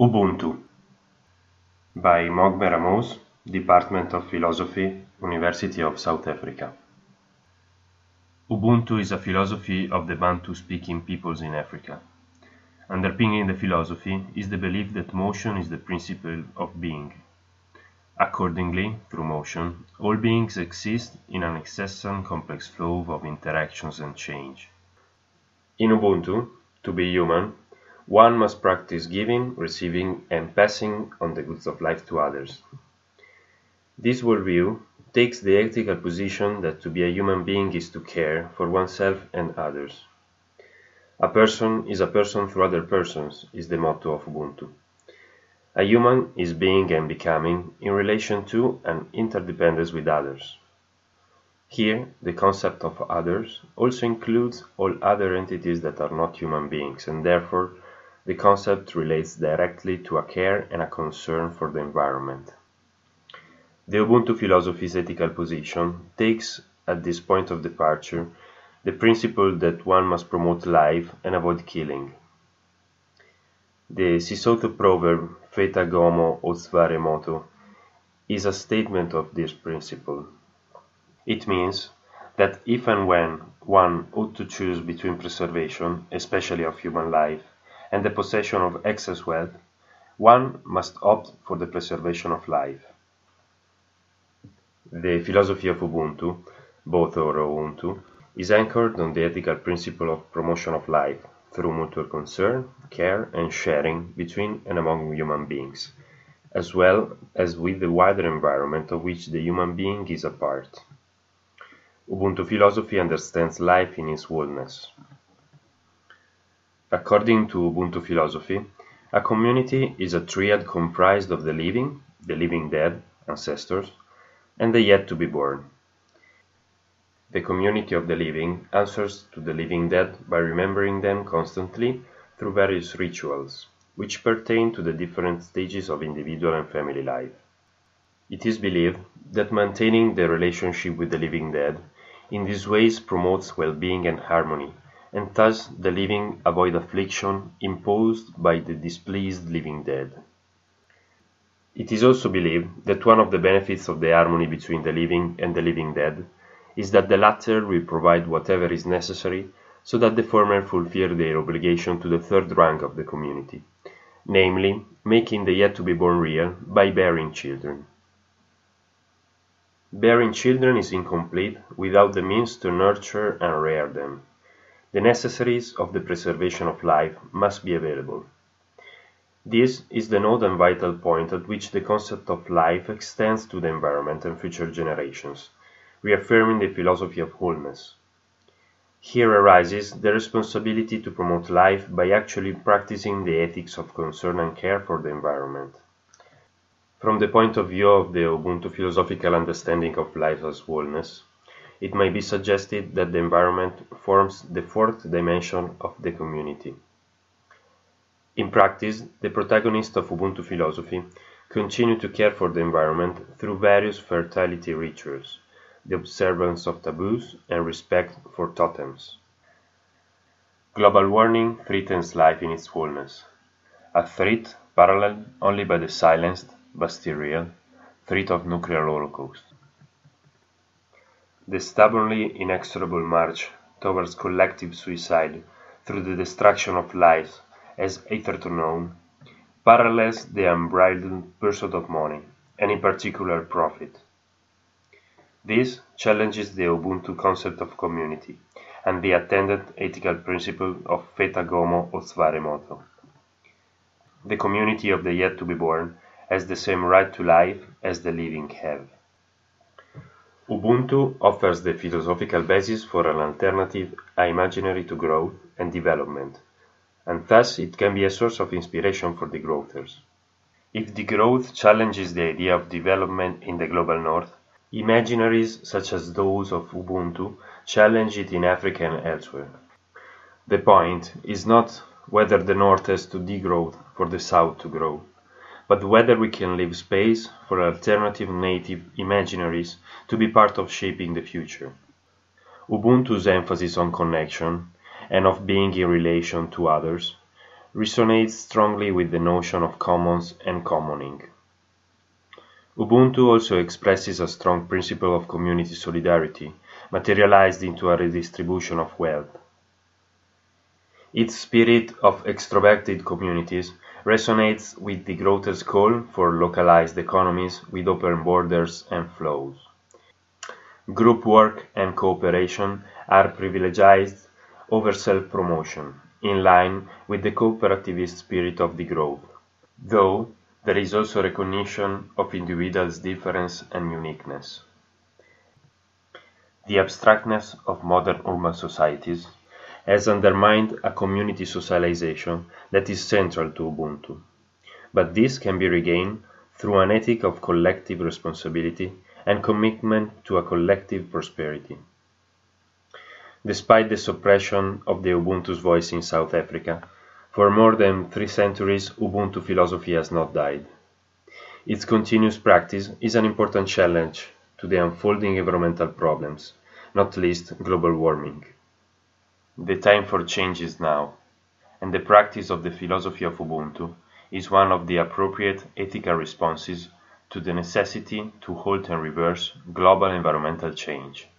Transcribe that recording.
Ubuntu by Mogobe Ramose, Department of Philosophy, University of South Africa. Ubuntu is a philosophy of the Bantu-speaking peoples in Africa. Underpinning the philosophy is the belief that motion is the principle of being. Accordingly, through motion, all beings exist in an incessant complex flow of interactions and change. In Ubuntu, to be human, one must practice giving, receiving, and passing on the goods of life to others. This worldview takes the ethical position that to be a human being is to care for oneself and others. A person is a person through other persons is the motto of Ubuntu. A human is being and becoming in relation to and interdependence with others. Here, the concept of others also includes all other entities that are not human beings and therefore the concept relates directly to a care and a concern for the environment. The Ubuntu philosophy's ethical position takes, at this point of departure, the principle that one must promote life and avoid killing. The Sesotho proverb Feta kgomo o tshware motho is a statement of this principle. It means that if and when one ought to choose between preservation, especially of human life, and the possession of excess wealth, one must opt for the preservation of life. The philosophy of Ubuntu, botho or Ubuntu, is anchored on the ethical principle of promotion of life through mutual concern, care, and sharing between and among human beings, as well as with the wider environment of which the human being is a part. Ubuntu philosophy understands life in its wholeness. According to Ubuntu philosophy, a community is a triad comprised of the living, the living dead, ancestors, and the yet to be born. The community of the living answers to the living dead by remembering them constantly through various rituals, which pertain to the different stages of individual and family life. It is believed that maintaining the relationship with the living dead in these ways promotes well-being and harmony, and thus the living avoid affliction imposed by the displeased living dead. It is also believed that one of the benefits of the harmony between the living and the living dead is that the latter will provide whatever is necessary so that the former fulfill their obligation to the third rank of the community, namely, making the yet to be born real by bearing children. Bearing children is incomplete without the means to nurture and rear them. The necessaries of the preservation of life must be available. This is the node and vital point at which the concept of life extends to the environment and future generations, reaffirming the philosophy of wholeness. Here arises the responsibility to promote life by actually practicing the ethics of concern and care for the environment. From the point of view of the Ubuntu philosophical understanding of life as wholeness, it may be suggested that the environment forms the fourth dimension of the community. In practice, the protagonists of Ubuntu philosophy continue to care for the environment through various fertility rituals, the observance of taboos, and respect for totems. Global warming threatens life in its fullness, a threat paralleled only by the silenced, but still real, threat of nuclear holocaust. The stubbornly inexorable march towards collective suicide through the destruction of lives as hitherto known, parallels the unbridled pursuit of money, and in particular profit. This challenges the Ubuntu concept of community and the attendant ethical principle of Feta kgomo o tshware motho. The community of the yet to be born has the same right to life as the living have. Ubuntu offers the philosophical basis for an alternative imaginary to growth and development, and thus it can be a source of inspiration for degrowthers. If degrowth challenges the idea of development in the global north, imaginaries such as those of Ubuntu challenge it in Africa and elsewhere. The point is not whether the north has to degrowth for the south to grow, but whether we can leave space for alternative native imaginaries to be part of shaping the future. Ubuntu's emphasis on connection and of being in relation to others resonates strongly with the notion of commons and commoning. Ubuntu also expresses a strong principle of community solidarity, materialized into a redistribution of wealth. Its spirit of extroverted communities resonates with degrowthers' call for localized economies with open borders and flows. Group work and cooperation are privileged over self-promotion, in line with the cooperativist spirit of degrowth, though there is also recognition of individuals' difference and uniqueness. The abstractness of modern urban societies has undermined a community socialization that is central to Ubuntu. But this can be regained through an ethic of collective responsibility and commitment to a collective prosperity. Despite the suppression of the Ubuntu's voice in South Africa, for more than three centuries Ubuntu philosophy has not died. Its continuous practice is an important challenge to the unfolding environmental problems, not least global warming. The time for change is now, and the practice of the philosophy of Ubuntu is one of the appropriate ethical responses to the necessity to halt and reverse global environmental change.